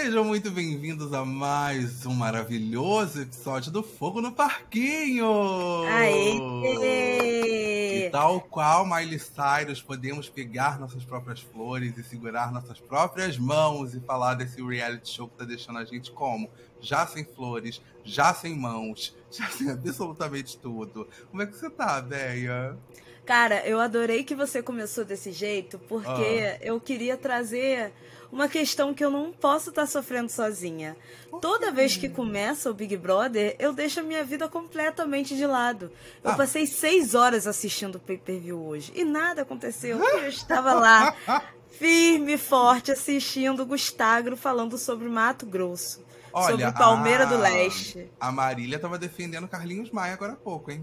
Sejam muito bem-vindos a mais um maravilhoso episódio do Fogo no Parquinho! Aê! E tal qual Miley Cyrus, podemos pegar nossas próprias flores e segurar nossas próprias mãos e falar desse reality show que tá deixando a gente como? Já sem flores, já sem mãos, já sem absolutamente tudo. Como é que você tá, Béia? Cara, eu adorei que você começou desse jeito, porque Ah. eu queria trazer uma questão que eu não posso estar sofrendo sozinha. Toda vez que começa o Big Brother, eu deixo a minha vida completamente de lado. Eu Ah. passei seis horas assistindo o pay-per-view hoje e nada aconteceu. Eu estava lá, firme e forte, assistindo o Gustagro falando sobre Mato Grosso. sobre o Palmeira do a- Leste. A Marília tava defendendo Carlinhos Maia agora há pouco, hein?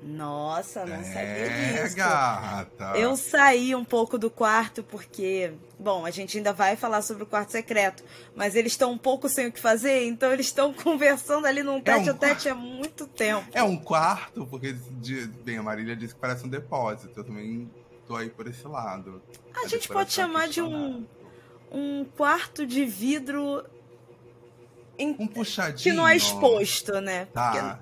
Nossa, não sabia é, disso. gata. Eu saí um pouco do quarto porque, bom, a gente ainda vai falar sobre o quarto secreto, mas eles estão um pouco sem o que fazer, então eles estão conversando ali num tete a tete há muito tempo. É um quarto, porque de- bem, a Marília disse que parece um depósito. Eu também tô aí por esse lado. A A gente pode chamar de um, um quarto de vidro em- Um puxadinho. que não é exposto, né? Tá.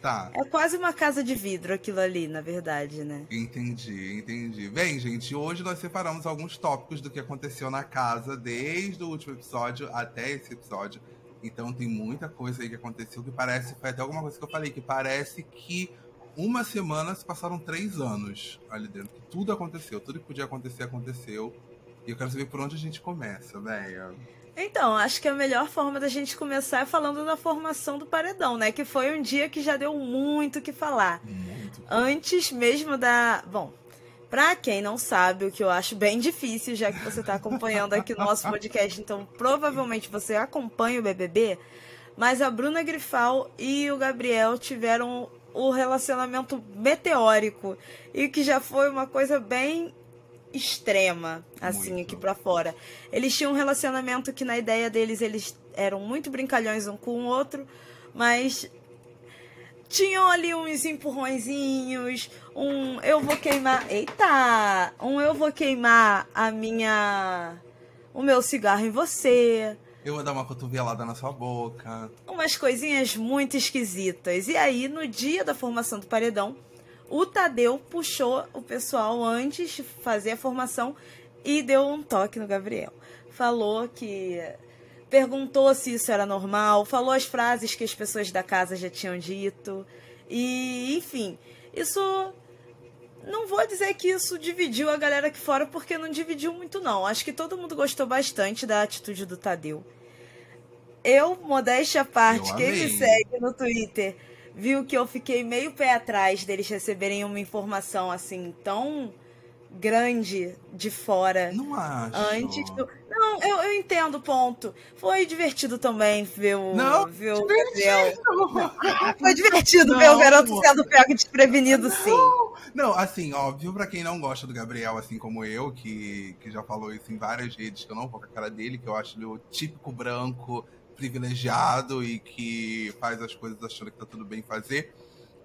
Tá. É quase uma casa de vidro aquilo ali, na verdade, né? Entendi, entendi. Bem, gente, hoje nós separamos alguns tópicos do que aconteceu na casa desde o último episódio até esse episódio. Então tem muita coisa aí que aconteceu que parece, foi até alguma coisa que eu falei, que parece que uma semana se passaram três anos ali dentro. Que tudo aconteceu, tudo que podia acontecer aconteceu. E eu quero saber por onde a gente começa, velho. Então, acho que a melhor forma da gente começar é falando da formação do paredão, né? Que foi um dia que já deu muito o que falar. Muito. Antes mesmo da. Bom, pra quem não sabe, o que eu acho bem difícil, já que você tá acompanhando aqui o nosso podcast, então provavelmente você acompanha o BBB, mas a Bruna Grifal e o Gabriel tiveram o relacionamento meteórico e que já foi uma coisa bem extrema, assim, Muito. aqui pra fora. Eles tinham um relacionamento que na ideia deles eles eram muito brincalhões um com o outro, mas tinham ali uns empurrõezinhos, um eu vou queimar, eita, um eu vou queimar a minha o meu cigarro em você, Eu vou dar uma cotovelada na sua boca. umas coisinhas muito esquisitas. E aí, no dia da formação do paredão, o Tadeu puxou o pessoal antes de fazer a formação e deu um toque no Gabriel. Falou que. Perguntou se isso era normal, falou as frases que as pessoas da casa já tinham dito. E, enfim, isso. Não vou dizer que isso dividiu a galera aqui fora, porque não dividiu muito, não. Acho que todo mundo gostou bastante da atitude do Tadeu. Eu, modéstia à parte, quem me segue no Twitter viu que eu fiquei meio pé atrás deles receberem uma informação assim tão grande de fora Não acho. antes do... Não, eu, eu entendo o ponto. Foi divertido também ver o, Não, ver o divertido. Foi divertido Não. ver o garoto sendo pego desprevenido, sim. Não, assim, óbvio, pra quem não gosta do Gabriel, assim como eu, que, que já falou isso em várias redes, que eu não vou com a cara dele, que eu acho ele o típico branco privilegiado e que faz as coisas achando que tá tudo bem fazer.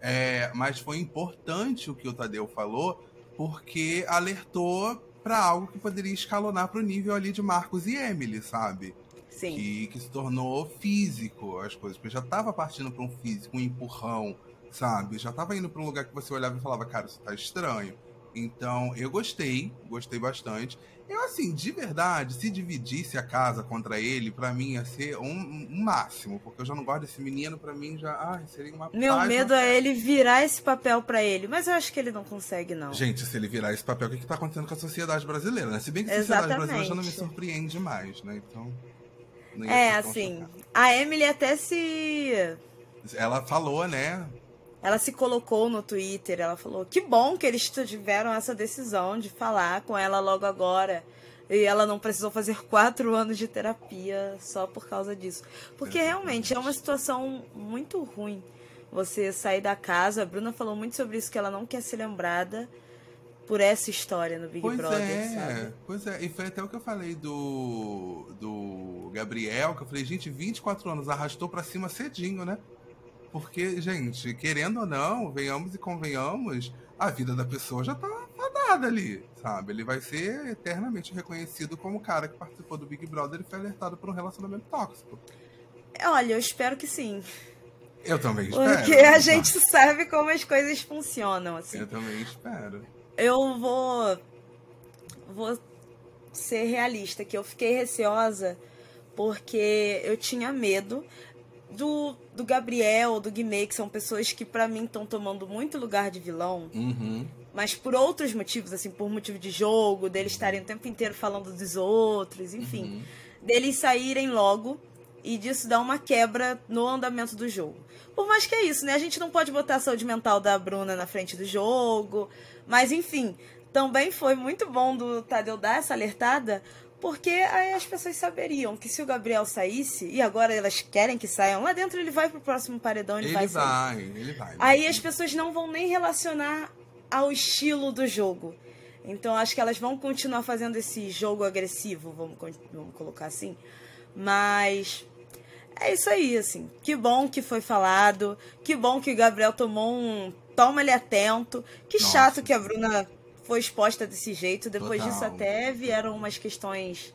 É, mas foi importante o que o Tadeu falou, porque alertou pra algo que poderia escalonar pro nível ali de Marcos e Emily, sabe? Sim. que, que se tornou físico as coisas, porque já tava partindo para um físico, um empurrão, sabe? Já tava indo para um lugar que você olhava e falava, cara, isso tá estranho. Então, eu gostei, gostei bastante. Eu, assim, de verdade, se dividisse a casa contra ele, pra mim ia ser um, um máximo, porque eu já não gosto desse menino, pra mim já, ai, seria uma Meu paz, medo é ele virar esse papel pra ele, mas eu acho que ele não consegue, não. Gente, se ele virar esse papel, o que, que tá acontecendo com a sociedade brasileira, né? Se bem que a sociedade Exatamente. brasileira já não me surpreende mais, né? Então. É, assim, chocado. a Emily até se. Ela falou, né? Ela se colocou no Twitter, ela falou que bom que eles tiveram essa decisão de falar com ela logo agora. E ela não precisou fazer quatro anos de terapia só por causa disso. Porque realmente é uma situação muito ruim você sair da casa. A Bruna falou muito sobre isso, que ela não quer ser lembrada por essa história no Big Pois Brother, é, sabe? pois é. E foi até o que eu falei do, do Gabriel, que eu falei, gente, 24 anos, arrastou pra cima cedinho, né? Porque, gente, querendo ou não, venhamos e convenhamos, a vida da pessoa já tá nada ali, sabe? Ele vai ser eternamente reconhecido como o cara que participou do Big Brother e foi alertado por um relacionamento tóxico. Olha, eu espero que sim. Eu também espero. Porque a gente sabe como as coisas funcionam, assim. Eu também espero. Eu vou. Vou ser realista, que eu fiquei receosa porque eu tinha medo do, do Gabriel, do Guimê, que são pessoas que para mim estão tomando muito lugar de vilão. Uhum. Mas por outros motivos, assim, por motivo de jogo, deles estarem o tempo inteiro falando dos outros, enfim. Uhum. Deles saírem logo e disso dar uma quebra no andamento do jogo. Por mais que é isso, né? A gente não pode botar a saúde mental da Bruna na frente do jogo. Mas enfim, também foi muito bom do Tadeu dar essa alertada, porque aí as pessoas saberiam que se o Gabriel saísse, e agora elas querem que saiam, lá dentro ele vai pro próximo paredão, ele, Ele vai vai, sair. ele vai. Aí as pessoas não vão nem relacionar ao estilo do jogo. Então acho que elas vão continuar fazendo esse jogo agressivo, vamos, vamos colocar assim. Mas é isso aí, assim. Que bom que foi falado. Que bom que o Gabriel tomou um toma ele atento. Que Nossa. chato que a Bruna foi exposta desse jeito. Depois Total. disso até vieram umas questões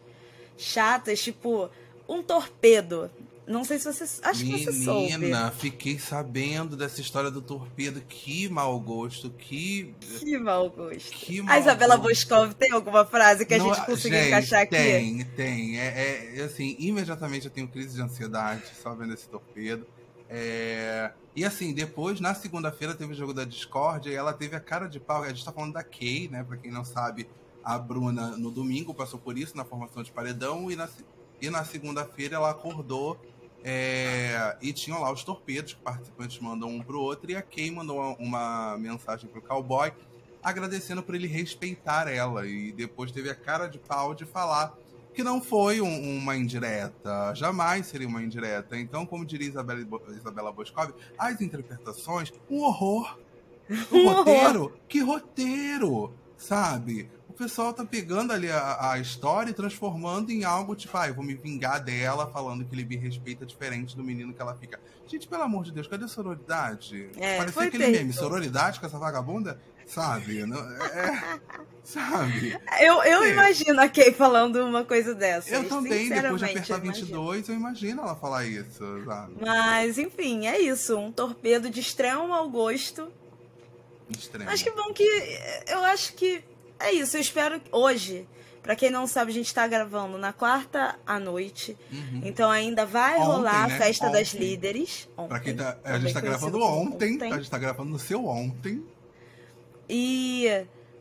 chatas, tipo um torpedo. Não sei se você. Acho que você soube. Menina, fiquei sabendo dessa história do torpedo. Que mau gosto, que. Que mau gosto. Que A mau Isabela gosto. Boscov tem alguma frase que a Não, gente conseguiu gente, encaixar aqui? Tem, tem. É, é, assim, imediatamente eu tenho crise de ansiedade só vendo esse torpedo. É, e assim, depois, na segunda-feira, teve o jogo da Discord e ela teve a cara de pau. A gente tá falando da Kay, né? Pra quem não sabe, a Bruna no domingo passou por isso na formação de paredão e na, e na segunda-feira ela acordou é, e tinham lá os torpedos que participantes mandam um pro outro e a Kay mandou uma, uma mensagem pro cowboy agradecendo por ele respeitar ela e depois teve a cara de pau de falar que não foi um- uma indireta, jamais seria uma indireta. Então, como diria Isabela, Isabela Boscov, as interpretações, um horror. O horror. roteiro, que roteiro, sabe? O pessoal tá pegando ali a, a história e transformando em algo tipo, ah, eu vou me vingar dela falando que ele me respeita diferente do menino que ela fica. Gente, pelo amor de Deus, cadê a sororidade? É, Parecia aquele terrível. meme, sororidade com essa vagabunda, sabe? Não, é, sabe? Eu, eu É. imagino a Kay falando uma coisa dessa. Eu também, depois de apertar eu imagino. 22, eu imagino ela falar isso, sabe? Mas, enfim, é isso. Um torpedo de extremo mau gosto. Extremo. Mas que bom que. Eu acho que é isso. Eu espero que hoje. Pra quem não sabe, a gente tá gravando na quarta à noite. Uhum. Então ainda vai Ontem, rolar né? a festa das Ontem. líderes. Pra Ontem, quem tá, a gente tá gravando como ontem, a gente tá gravando no seu ontem. E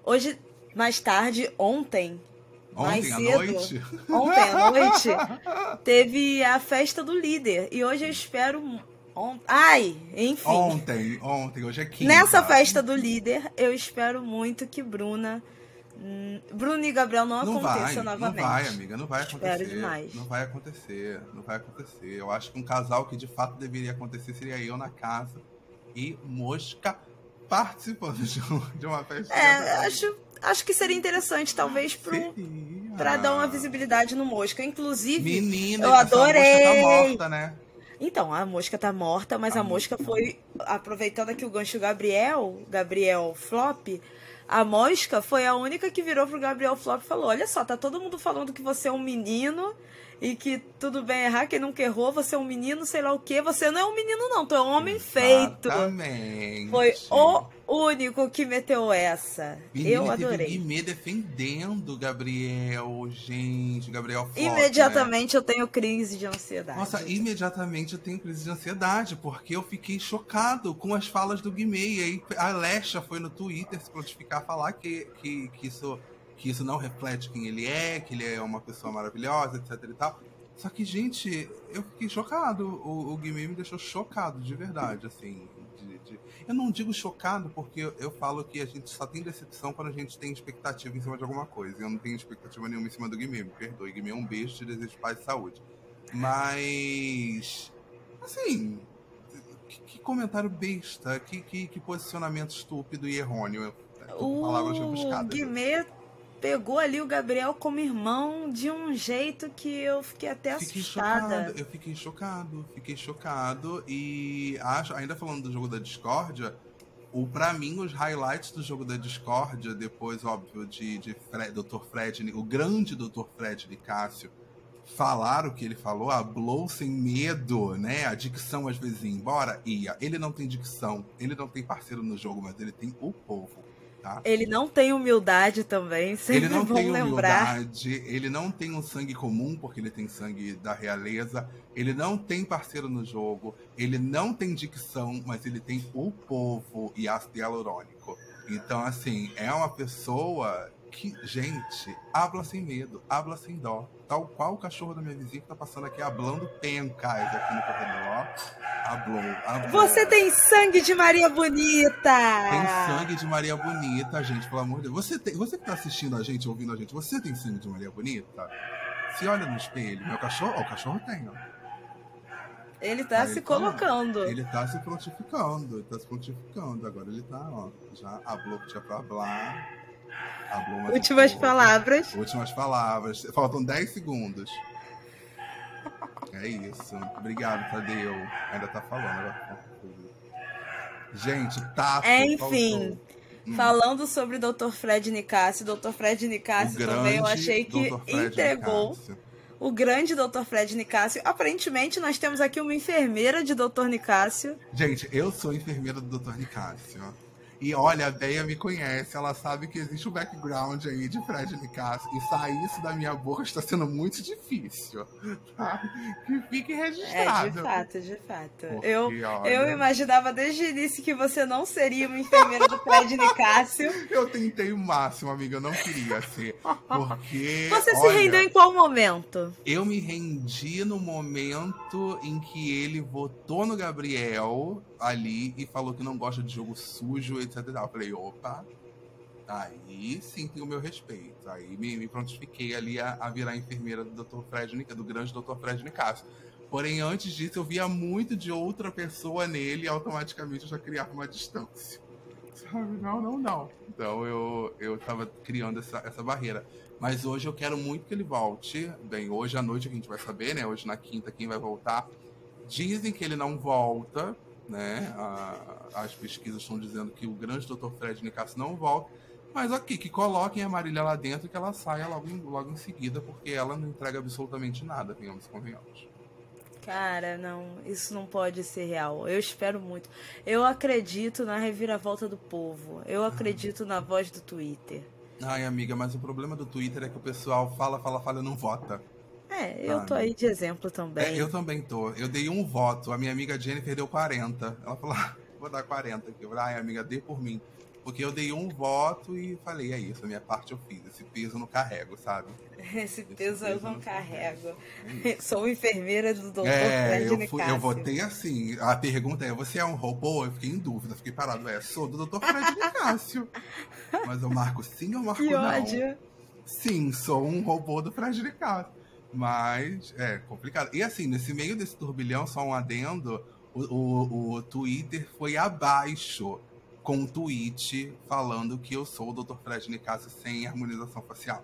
hoje, mais tarde, ontem, mais Ontem à cedo, noite. ontem à noite, teve a festa do líder. E hoje eu espero. on- Ai, enfim. Ontem, ontem, hoje é quinta. Nessa festa do líder, eu espero muito que Bruna. hum, Bruna e Gabriel não, Não aconteça não novamente. vai, amiga, não vai Espero acontecer. demais. Não vai acontecer, não vai acontecer. Eu acho que um casal que de fato deveria acontecer seria eu na casa e Mosca participando de um- uma festa. É, acho, acho que seria interessante, talvez, pro, Seria. pra dar uma visibilidade no Mosca. Inclusive, Menina, eu essa adorei. mosca tá morta, né? Então, a mosca tá morta, mas A a mosca foi. Aproveitando aqui o gancho Gabriel, Gabriel Flop, a mosca foi a única que virou pro Gabriel Flop e falou: Olha só, tá todo mundo falando que você é um menino e que tudo bem errar, quem nunca errou, você é um menino, sei lá o quê. Você não é um menino, não, tu é um homem feito. Exatamente. Foi o único que meteu essa. Menina, Eu adorei. Guimê defendendo o Gabriel, gente, Gabriel Flop, né? Imediatamente eu tenho crise de ansiedade. Nossa, imediatamente eu tenho crise de ansiedade, porque eu fiquei chocado com as falas do Guimê. E aí a Alexa foi no Twitter se prontificar a falar que, que, que, isso, que isso não reflete quem ele é, que ele é uma pessoa maravilhosa, etc e tal. Só que, gente, eu fiquei chocado. O, o Guimê me deixou chocado, de verdade, assim. de- de- Eu não digo chocado porque eu, eu falo que a gente só tem decepção quando a gente tem expectativa em cima de alguma coisa. E eu não tenho expectativa nenhuma em cima do Guimê, me perdoe. Guimê, um beijo, te desejo paz e saúde. Mas. Assim. Que, que comentário besta, que, que, que posicionamento estúpido e errôneo. o Palavras rebuscadas. Guimê pegou ali o Gabriel como irmão de um jeito que eu fiquei até Fiquei assustada. chocado, eu fiquei chocado, fiquei chocado. E acho, ainda falando do jogo da discórdia, o, pra mim, os highlights do jogo da Discord, depois, óbvio, de, de Fred, Dr. Fred, o grande Dr. Fred Nicásio, falar o que ele falou, hablou sem medo, né? A dicção às vezes ia embora, ia. Ele não tem dicção, ele não tem parceiro no jogo, mas ele tem o povo. Tá? Ele não tem humildade também, sempre ele não tem lembrar. humildade, ele não tem um sangue comum, porque ele tem sangue da realeza, ele não tem parceiro no jogo, ele não tem dicção, mas ele tem o povo e ácido hialurônico. Então, assim, é uma pessoa que, gente, habla sem medo, habla sem dó. Tal qual o cachorro da minha vizinha que tá passando aqui, hablando pencas aqui no corredor. Hablou, hablou. Você tem sangue de Maria Bonita! Tem sangue de Maria Bonita, gente, pelo amor de Deus. Você, tem, você que tá assistindo a gente, ouvindo a gente, você tem sangue de Maria Bonita? Se olha no espelho, meu cachorro, ó, o cachorro tem, ó. Ele tá Aí se ele tá colocando. Ele tá se prontificando, ele tá se prontificando. Agora ele tá, ó, já hablou que tinha pra hablar. Últimas palavras. Últimas palavras. Faltam 10 segundos. É isso. Obrigado, Tadeu. Ainda tá falando. Agora. Gente, tá. É, enfim. Hum. Falando sobre Dr. Fred Nicásio, Dr. Fred Nicásio também, eu achei que entregou o grande Dr. Fred Nicásio. Aparentemente, nós temos aqui uma enfermeira de Dr. Nicásio. Gente, eu sou enfermeira do Dr. Nicásio. E olha, a Deia me conhece, ela sabe que existe um background aí de Fred Nicásio. E sair isso da minha boca está sendo muito difícil. Tá? Que fique É, registrado. de fato, de fato. Porque, Eu, olha, eu imaginava desde o início que você não seria uma enfermeira do Fred Nicásio. eu tentei o máximo, amiga, eu não queria ser. Porque. Você se olha, rendeu em qual momento? Eu me rendi no momento em que ele votou no Gabriel ali e falou que não gosta de jogo sujo, etc. Eu falei, opa, aí sim tem o meu respeito. Aí me, me prontifiquei ali a, a virar enfermeira do Dr. Fred, do grande Dr. Fred Nicásio. Porém, antes disso, eu via muito de outra pessoa nele e automaticamente eu já criava uma distância. Não, não, não. Então eu, eu tava criando essa, essa barreira. Mas hoje eu quero muito que ele volte. Bem, hoje à noite a gente vai saber, né? Hoje na quinta quem vai voltar. Dizem que ele não volta, né? A- as pesquisas estão dizendo que o grande Dr. Fred Nicasso não volta. Mas ok, que coloquem a Marília lá dentro e que ela saia logo em, logo em seguida, porque ela não entrega absolutamente nada, venhamos e convenhamos. Cara, não, isso não pode ser real. Eu espero muito. Eu acredito na reviravolta do povo. Eu acredito na voz do Twitter. Ai, amiga, mas o problema do Twitter é que o pessoal fala, fala, fala e não vota. É, eu tô aí de exemplo também. É, eu também tô. Eu dei um voto. A minha amiga Jennifer deu 40. Ela falou, ah, vou dar 40 aqui. Eu falei, ai, amiga, dê por mim. Porque eu dei um voto e falei, é isso, a minha parte eu fiz. Esse peso eu não carrego, sabe? Esse peso eu não carrego. É isso. Sou enfermeira do Dr. É, Fred eu, fui, Nicásio. eu votei assim. A pergunta é: você é um robô? Eu fiquei em dúvida, fiquei parado. É, sou do Dr. Fred Nicásio. Mas eu marco sim ou marco Que não? ódio. Sim, sou um robô do Fred Nicásio. Mas é complicado. E assim, nesse meio desse turbilhão, só um adendo: o, o, o Twitter foi abaixo com um tweet falando que eu sou o Dr. Fred Nicásio sem harmonização facial.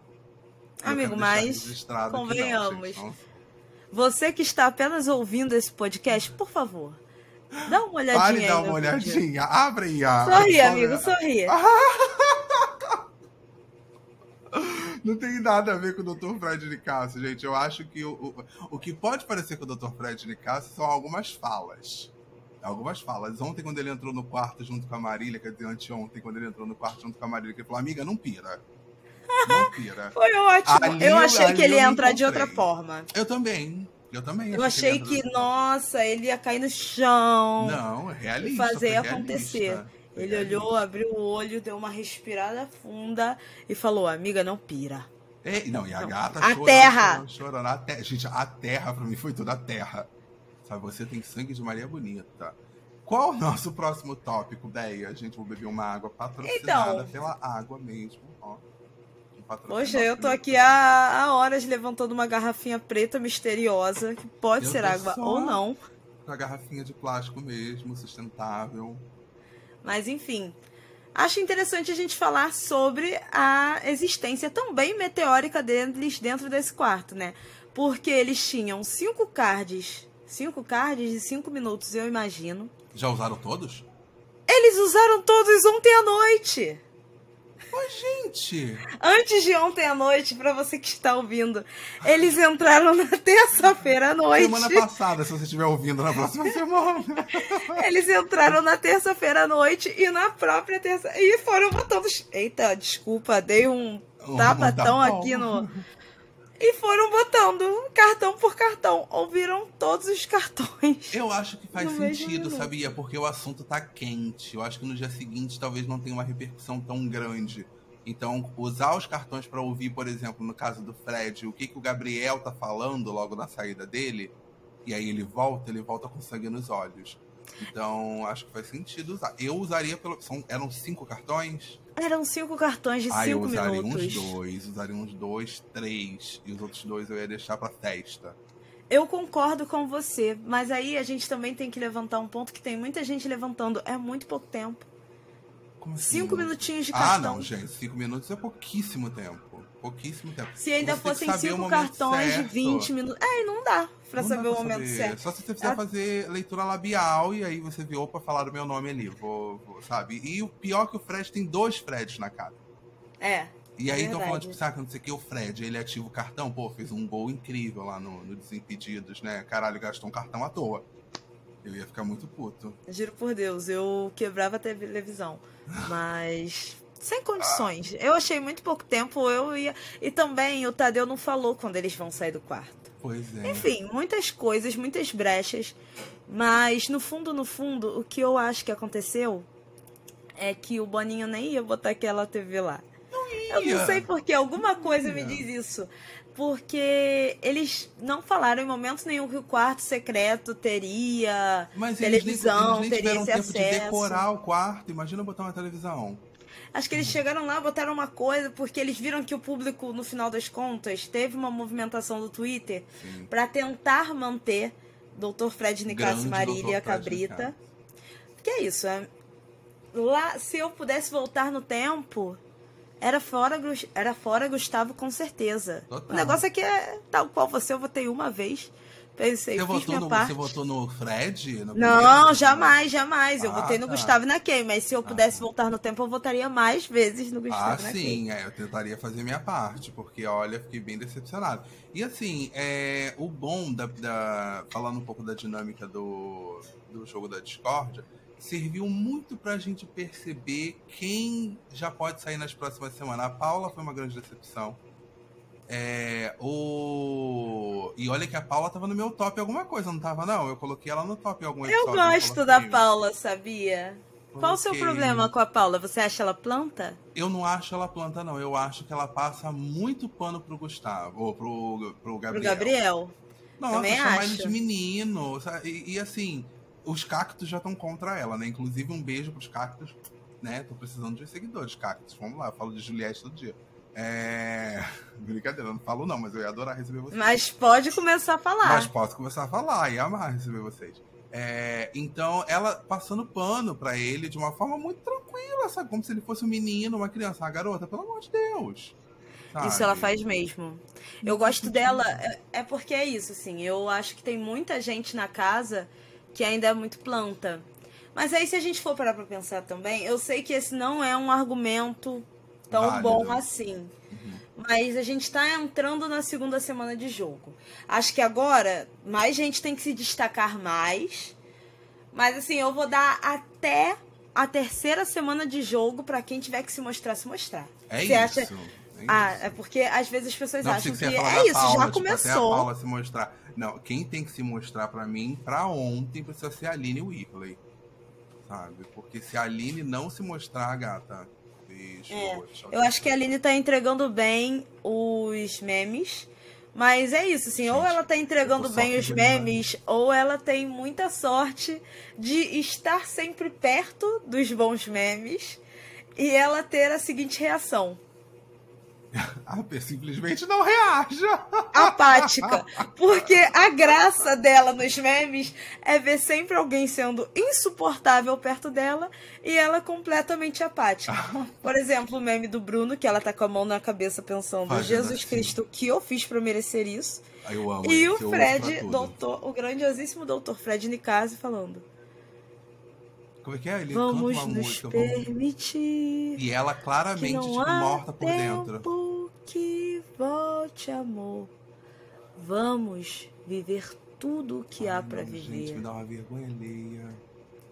Amigo, mas registrado que não, convenhamos. gente, não Você que está apenas ouvindo esse podcast, por favor, dá uma olhadinha aí dar uma vídeo. olhadinha. Abre aí a. Sorri, amigo, sorri. Não tem nada a ver com o Dr. Fred Nicasso, gente. Eu acho que o, o, o que pode parecer com o Dr. Fred Nicasso são algumas falas. Algumas falas. Ontem, quando ele entrou no quarto junto com a Marília, quer dizer, anteontem, quando ele entrou no quarto junto com a Marília, que ele falou: Amiga, não pira. Não pira. Foi ótimo. Ali eu achei ali que ele ia entrar de outra forma. Eu também. Eu também. Eu achei que, no- nossa, ele ia cair no chão. Não, é realista. fazer realista. Ele olhou, abriu o olho, deu uma respirada funda e falou: Amiga, não pira. É, não, e a Não. gata A chorando, terra. chorando, chorando. A te- Gente, a terra pra mim foi tudo a terra. Sabe, você tem sangue de Maria Bonita. Qual o nosso próximo tópico, Deia? Gente, vou beber uma água patrocinada Então. pela água mesmo, ó. Poxa, eu tô aqui há, há horas levantando uma garrafinha preta misteriosa, que pode Eu ser água ou não. Com a garrafinha de plástico mesmo, sustentável. Mas enfim, acho interessante a gente falar sobre a existência também meteórica deles dentro desse quarto, né? Porque eles tinham cinco cards, cinco cards de cinco minutos, eu imagino. Já usaram todos? Eles usaram todos ontem à noite. Mas, gente. Antes de ontem à noite, para você que está ouvindo, eles entraram na terça-feira à noite. Semana passada, se você estiver ouvindo na próxima semana. Eles entraram na terça-feira à noite e na própria terça. E foram botando. Eita, desculpa, dei um tapatão aqui no. E foram botando cartão por cartão. Ouviram todos os cartões. Eu acho que faz sentido, sabia? Porque o assunto tá quente. Eu acho que no dia seguinte talvez não tenha uma repercussão tão grande. Então, usar os cartões para ouvir, por exemplo, no caso do Fred, o que, que o Gabriel tá falando logo na saída dele, e aí ele volta, ele volta com sangue nos olhos. Então, acho que faz sentido usar. Eu usaria pelo. São, eram cinco cartões? Eram cinco cartões de ah, cinco minutos. eu usaria uns dois, usaria uns dois, três. E os outros dois eu ia deixar pra festa. Eu concordo com você, mas aí a gente também tem que levantar um ponto que tem muita gente levantando. É muito pouco tempo. Como assim? Cinco minutinhos de cartão. Ah, não, gente. Cinco minutos é pouquíssimo tempo pouquíssimo tempo. Se ainda fossem cinco cartões certo. de 20 minutos. É, não dá pra não saber o momento saber. certo. Só se você quiser é. fazer leitura labial e aí você vê, opa, falar o meu nome ali, vou, vou, sabe? E o pior é que o Fred tem dois Freds na cara. É. E aí estão falando, tipo, sabe, não sei o que, o Fred, ele ativa o cartão, pô, fez um gol incrível lá no, no Desimpedidos, né? Caralho, gastou um cartão à toa. Eu ia ficar muito puto. Juro por Deus, eu quebrava a televisão. Mas sem condições. Eu achei muito pouco tempo, eu ia. E também o Tadeu não falou quando eles vão sair do quarto. Pois é. Enfim, muitas coisas, muitas brechas. Mas no fundo, no fundo, o que eu acho que aconteceu é que o Boninho nem ia botar aquela TV lá. Não ia. Eu não sei porque, alguma coisa me diz isso. Porque eles não falaram em momento nenhum que o quarto secreto teria Mas televisão, eles nem, eles nem teria esse acesso. De decorar o quarto, imagina botar uma televisão. Acho que eles chegaram lá, botaram uma coisa, porque eles viram que o público, no final das contas, teve uma movimentação do Twitter para tentar manter Dr. Fred Nicásio Marília Cabrita. Que é isso, é, lá, se eu pudesse voltar no tempo, era fora, era fora Gustavo com certeza. Total. O negócio é que é tal qual você, eu votei uma vez. Pensei, você votou, no, parte. você votou no Fred? No não, jamais, jamais. Eu ah, votei no tá. Gustavo e na Kay, mas se eu pudesse ah. voltar no tempo, eu votaria mais vezes no Gustavo ah, na sim, é, eu tentaria fazer minha parte, porque olha, fiquei bem decepcionado. E assim, é, o bom da, da, Falando um pouco da dinâmica do, do jogo da Discord, serviu muito pra gente perceber quem já pode sair nas próximas semanas. A Paula foi uma grande decepção. É, o... E olha que a Paula tava no meu top alguma coisa, não tava, não? Eu coloquei ela no top em algum episódio. Eu gosto da Paula, sabia? Qual o seu problema com a Paula? Você acha ela planta? Eu não acho ela planta, não. Eu acho que ela passa muito pano pro Gustavo, ou pro, pro Gabriel. Pro Gabriel. Nossa, Também chamar acho. ele de menino. E, e assim, os cactos já estão contra ela, né? Inclusive, um beijo pros cactos, né? Tô precisando de seguidores, cactos. Vamos lá, eu falo de Juliette todo dia. É. Brincadeira, não falo não, mas eu ia adorar receber vocês. Mas pode começar a falar. Mas posso começar a falar e amar receber vocês. É, então, ela passando pano para ele de uma forma muito tranquila, sabe? Como se ele fosse um menino, uma criança, uma garota, pelo amor de Deus. Sabe? Isso ela faz mesmo. Eu gosto dela, é, é porque é isso, assim. Eu acho que tem muita gente na casa que ainda é muito planta. Mas aí, se a gente for parar pra pensar também, eu sei que esse não é um argumento tão Válido. bom assim. Uhum. Mas a gente está entrando na segunda semana de jogo. Acho que agora mais gente tem que se destacar mais. Mas assim, eu vou dar até a terceira semana de jogo para quem tiver que se mostrar, se mostrar. É Você isso. Acha... É ah, é porque às vezes as pessoas não, acham que, que é isso, Paula, já tipo, começou. a Paula se mostrar. Não, quem tem que se mostrar para mim, para ontem, precisa ser a Aline Whirley. Sabe? Porque se a Aline não se mostrar, gata, é, eu acho que a Aline tá entregando bem os memes. Mas é isso, assim, Gente, ou ela tá entregando bem os memes, ou ela tem muita sorte de estar sempre perto dos bons memes e ela ter a seguinte reação. Simplesmente não reaja. Apática. Porque a graça dela nos memes é ver sempre alguém sendo insuportável perto dela e ela completamente apática. Por exemplo, o meme do Bruno, que ela tá com a mão na cabeça pensando: Jesus assim. Cristo, o que eu fiz para merecer isso? Eu amo e o Fred, doutor, o grandiosíssimo doutor Fred Nicase falando: Como é que é? Ele Vamos canta uma nos música. permitir. E ela claramente, tipo, há morta por dentro. tempo que volte, amor. Vamos viver tudo o que há Ai, pra não, Gente, viver. me dá uma vergonha alheia.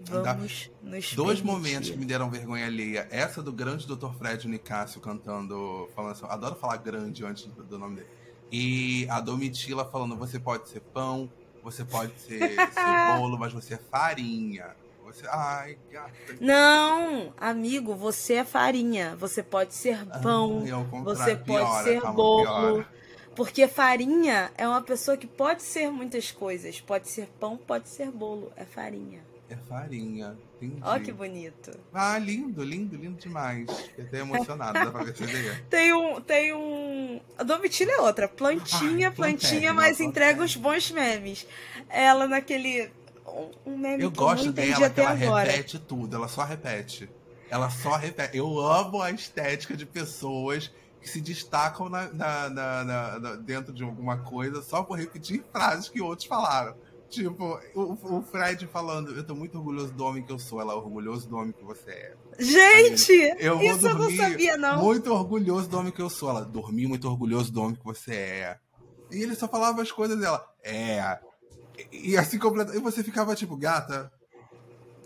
Dá- Vamos nos Dois permitir. momentos que me deram vergonha alheia. Essa do grande Dr. Fred Nicásio cantando, falando assim, adoro falar grande antes do, do nome dele. E a Domitila falando, você pode ser pão, você pode ser, ser bolo, mas você é farinha. Você, ai, gata. Não, amigo, você é farinha. Você pode ser pão. Ai, ao contrário, você pode piora, ser calma, bolo. piora. Porque farinha é uma pessoa que pode ser muitas coisas. Pode ser pão, pode ser bolo. É farinha. É farinha, entendi. Ó que bonito. Ah, lindo, lindo, lindo demais. Fiquei até emocionado, dá pra perceber. Tem um. Tem um. A Domitila é outra. Plantinha, plantinha, mas entrega os bons memes. Ela naquele. Um meme Eu que gosto eu dela, que ela agora. repete tudo, ela só repete. Ela só repete. Eu amo a estética de pessoas que se destacam na, na- na- na- dentro de alguma coisa só por repetir frases que outros falaram. Tipo, o, o Fred falando, eu tô muito orgulhoso do homem que eu sou, ela é orgulhoso do homem que você é. Gente! Eu Isso eu não sabia, não. muito orgulhoso do homem que eu sou. Ela, dormi muito orgulhoso do homem que você é. E ele só falava as coisas dela. É. E, assim completa. E você ficava tipo, gata.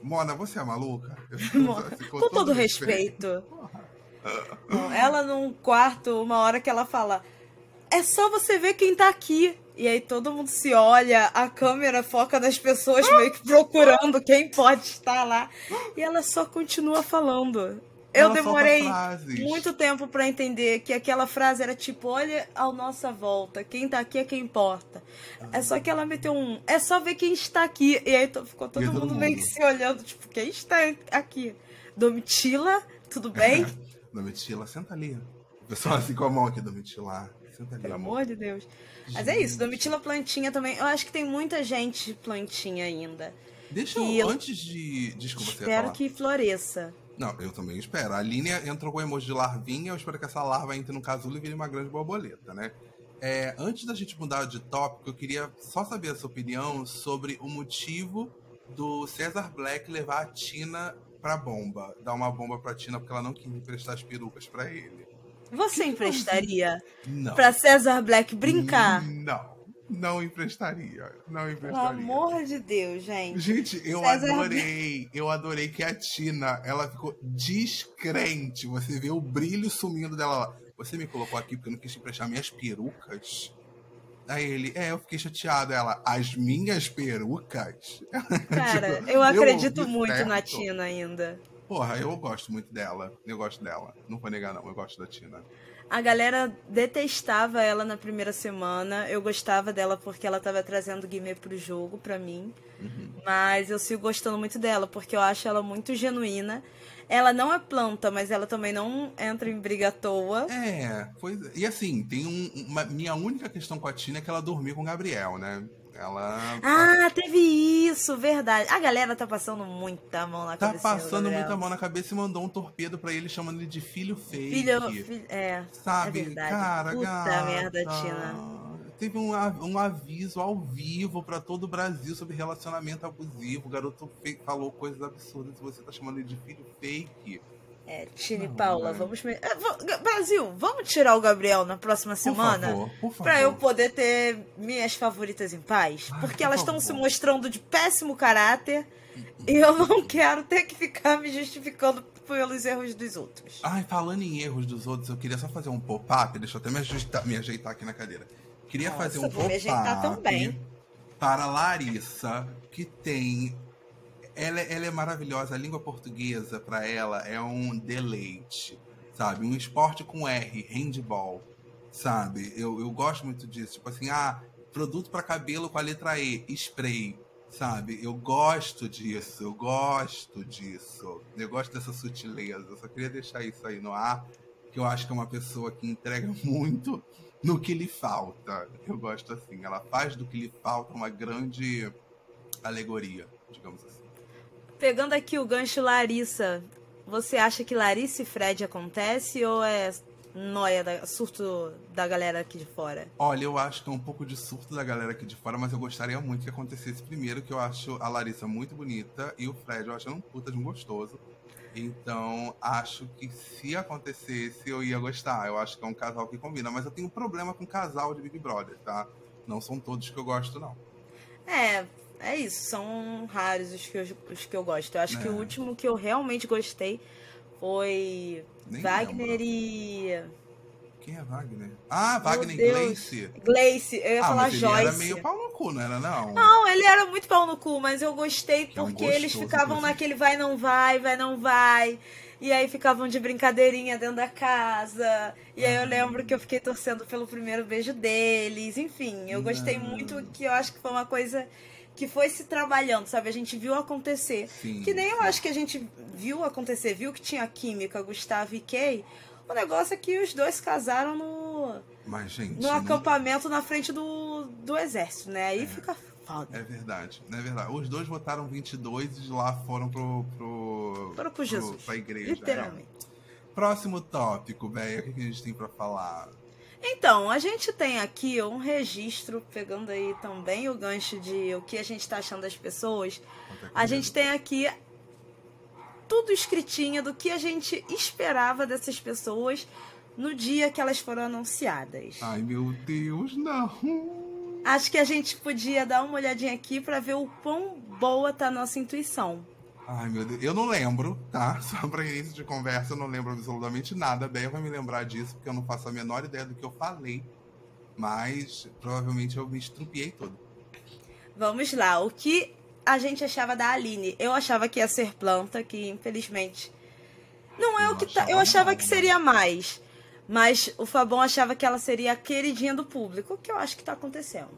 Mona, você é maluca? Mona, assim, Com todo respeito. Bom, ela num quarto, uma hora que ela fala: É só você ver quem tá aqui. E aí todo mundo se olha, a câmera foca nas pessoas meio que procurando quem pode estar lá. E ela só continua falando. Eu demorei muito tempo pra entender que aquela frase era tipo: olha à nossa volta, quem tá aqui é quem importa. É só que ela meteu um. É só ver quem está aqui. E aí ficou todo E mundo, todo meio mundo. que se olhando, tipo, quem está aqui? Domitila, tudo bem? Domitila, senta ali. O pessoal assim com a mão aqui, Domitila. Senta ali, Pelo amor. amor de Deus. Mas é isso, Domitila Plantinha também. Eu acho que tem muita gente plantinha ainda. Deixa eu, antes de. Desculpa, Espero que floresça. Não, eu também espero. A Aline entrou com o emoji de larvinha, eu espero que essa larva entre no casulo e vire uma grande borboleta, né? É, antes da gente mudar de tópico, eu queria só saber a sua opinião sobre o motivo do Cesar Black levar a Tina pra bomba. Dar uma bomba pra Tina porque ela não quis emprestar as perucas pra ele. Você emprestaria Não. pra César Black brincar? Não. Não emprestaria. Não Pelo emprestaria. amor de Deus, gente. Gente, eu César adorei. Eu adorei que a Tina, ela ficou descrente. Você vê o brilho sumindo dela lá. Você me colocou aqui porque eu não quis emprestar minhas perucas? Aí ele, é, eu fiquei chateado. Ela, as minhas perucas? Cara, Tipo, eu acredito ouvi muito certo. na Tina ainda. Porra, eu gosto muito dela. Eu gosto dela. Não vou negar, não. Eu gosto da Tina. A galera detestava ela na primeira semana. Eu gostava dela porque ela tava trazendo Guimê pro jogo pra mim. Uhum. Mas eu sigo gostando muito dela porque eu acho ela muito genuína. Ela não é planta, mas ela também não entra em briga à toa. É, pois é. E assim, tem um, uma, minha única questão com a Tina é que ela dormiu com o Gabriel, né? Ela. Ah, teve isso, verdade. A galera tá passando muita mão na Tá cabeça. passando muita mão na cabeça e mandou um torpedo pra ele, chamando ele de filho fake. Filho, filho- é, Sabe, é verdade. cara, Puta gata. merda, Tina. Teve um, um aviso ao vivo pra todo o Brasil sobre relacionamento abusivo. O garoto falou coisas absurdas e você tá chamando ele de filho fake. É, Não, Paula, né? vamos. me- É, Brasil, vamos tirar o Gabriel na próxima semana? Por favor, por favor. Pra eu poder ter minhas favoritas em paz. Ai, Porque por elas estão se mostrando de péssimo caráter. E eu não quero ter que ficar me justificando pelos erros dos outros. Ai, falando em erros dos outros, eu queria só fazer um pop-up. Deixa eu até me ajeitar, me ajeitar aqui na cadeira. Queria Nossa, fazer um pop-up também. para Larissa, que tem. Ela, é- ela é maravilhosa. A língua portuguesa, para ela, é um deleite. Sabe? Um esporte com R, handball. Sabe? Eu, eu gosto muito disso. Tipo assim, ah, produto para cabelo com a letra E, spray. Sabe? Eu gosto disso, eu gosto disso. Eu gosto dessa sutileza. Eu só queria deixar isso aí no ar, que eu acho que é uma pessoa que entrega muito no que lhe falta. Eu gosto assim. Ela faz do que lhe falta uma grande alegoria, digamos assim. Pegando aqui o gancho Larissa, você acha que Larissa e Fred acontece ou é noia, da, surto da galera aqui de fora? Olha, eu acho que é um pouco de surto da galera aqui de fora, mas eu gostaria muito que acontecesse primeiro, que eu acho a Larissa muito bonita e o Fred eu acho um puta de um gostoso. Então, acho que se acontecesse, eu ia gostar. Eu acho que é um casal que combina. Mas eu tenho um problema com casal de Big Brother, tá? Não são todos que eu gosto, não. É, é isso. São raros os que eu, os que eu gosto. Eu acho é. que o último que eu realmente gostei foi Nem Wagner lembro. e. Quem é Wagner? Ah, Wagner Gleice. Gleice, eu ia ah, falar Joyce. Ele era meio pau no cu, não era não? Não, ele era muito pau no cu, mas eu gostei que porque é um eles ficavam naquele vai, não vai, vai, não vai. E aí ficavam de brincadeirinha dentro da casa. E aí eu lembro que eu fiquei torcendo pelo primeiro beijo deles. Enfim, eu gostei não. muito, que eu acho que foi uma coisa que foi se trabalhando, sabe? A gente viu acontecer. Sim, que nem eu acho que a gente viu acontecer, viu que tinha química, Gustavo e Kay. O negócio é que os dois casaram no. Mas, gente. No acampamento na frente do, do exército, né? Aí é, fica foda. É verdade, é verdade. Os dois votaram 22 e de lá foram pro. pro foram pro Jesus. Pro, pra igreja. Literalmente. É. Próximo tópico, velho. O que a gente tem pra falar? Então, a gente tem aqui um registro, pegando aí também o gancho de o que a gente está achando das pessoas. A gente tem aqui tudo escritinho do que a gente esperava dessas pessoas no dia que elas foram anunciadas. Ai, meu Deus, não. Acho que a gente podia dar uma olhadinha aqui para ver o quão boa tá a nossa intuição. Ai, meu Deus. Eu não lembro, tá? Só pra início de conversa, eu não lembro absolutamente nada. A Bea vai me lembrar disso, porque eu não faço a menor ideia do que eu falei. Mas provavelmente eu me estrupiei todo. Vamos lá. O que a gente achava da Aline. Eu achava que ia ser planta, que infelizmente. Não é eu o que tá. Eu achava não, que seria mais. Mas o Fabão achava que ela seria a queridinha do público, que eu acho que tá acontecendo.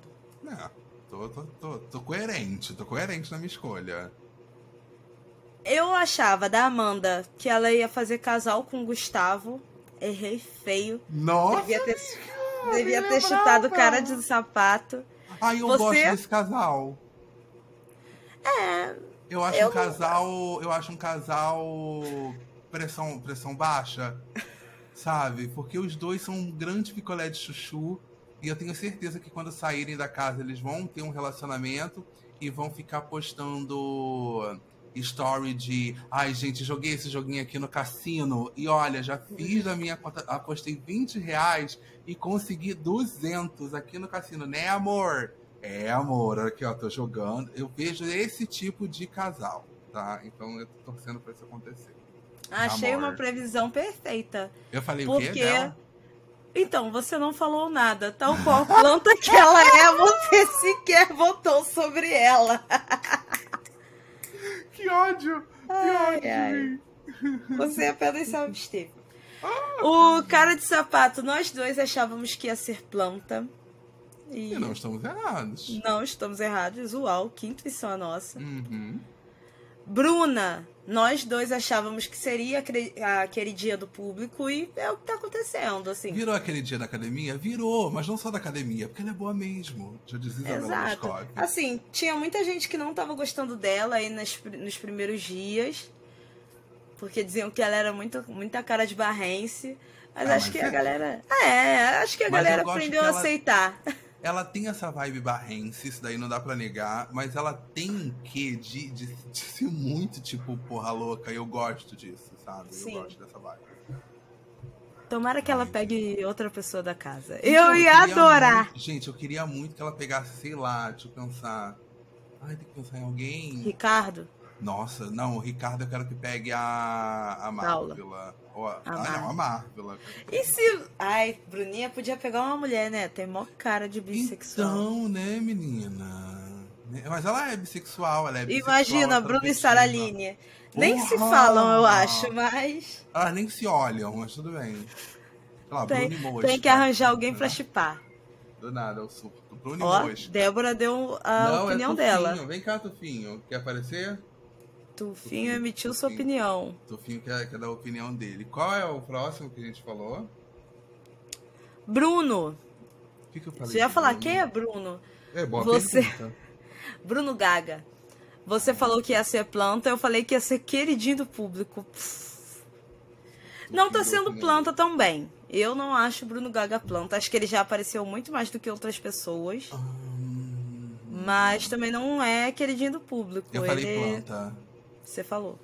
É, tô, tô, tô, tô coerente, tô coerente na minha escolha. Eu achava da Amanda que ela ia fazer casal com o Gustavo. Errei feio. Nossa! Devia ter, devia ter chutado o cara de sapato. Ai, eu Você... gosto desse casal. É. Eu acho eu um casal. Eu acho um casal pressão, pressão baixa. sabe? Porque os dois são um grande picolé de chuchu. E eu tenho certeza que quando saírem da casa eles vão ter um relacionamento e vão ficar postando story de ai gente, joguei esse joguinho aqui no cassino e olha, já fiz a minha conta, apostei 20 reais e consegui 200 aqui no cassino, né amor? É, amor, aqui ó, tô jogando. Eu vejo esse tipo de casal, tá? Então eu tô torcendo pra isso acontecer. Achei amor. uma previsão perfeita. Eu falei porque... o quê? Dela? Então, você não falou nada. Tal qual planta que ela é, você sequer votou sobre ela. que ódio! Que ai, ódio! Ai. Você apenas se absteve. O cara de sapato, nós dois achávamos que ia ser planta. E, e não estamos errados. Não estamos errados. Uau, que intuição a nossa. Uhum. Bruna, nós dois achávamos que seria aquele dia do público e é o que tá acontecendo, assim. Virou aquele dia da academia? Virou, mas não só da academia, porque ela é boa mesmo. Já dizia Exato. Assim, tinha muita gente que não tava gostando dela aí nas, nos primeiros dias, porque diziam que ela era muito, muita cara de barrense. Mas ah, acho mas que é... a galera. É, acho que a mas galera aprendeu a aceitar. ela tem essa vibe barrense, isso daí não dá pra negar, mas ela tem um quê de, de, de ser muito, tipo, porra louca, eu gosto disso, sabe? Sim. Eu gosto dessa vibe. Tomara que ela pegue outra pessoa da casa. Então, eu ia eu adorar. Muito, gente, eu queria muito que ela pegasse, sei lá, deixa eu pensar. Ai, tem que pensar em alguém. Ricardo? Nossa, não, o Ricardo eu quero que pegue a, a. Ou a ah, não, a Marvela. E se. Ai, Bruninha podia pegar uma mulher, né? Tem mó cara de bissexual. Então, né, menina? Mas ela é bissexual, ela é bissexual. Imagina, Bruno e Saraline. Nem se falam, eu acho, mas. Elas nem se olham, mas tudo bem. Lá, tem, tem que arranjar alguém pra chipar. Do nada, o surto. Bruno Ó, Débora deu a Não, é opinião é dela. Vem cá, Tufinho. Quer aparecer? Tufinho emitiu sua opinião. Tufinho quer, quer dar a opinião dele. Qual é o próximo que a gente falou? Bruno. O que, que eu falei? Você ia falar, Bruno? quem é Bruno? É, boa Você... pergunta. Bruno Gaga. Você falou que ia ser planta, eu falei que ia ser queridinho do público. Não tá sendo planta também. Eu não acho Bruno Gaga planta. Acho que ele já apareceu muito mais do que outras pessoas. Hum, Mas também não é queridinho do público. eu ele... falei planta. Você falou.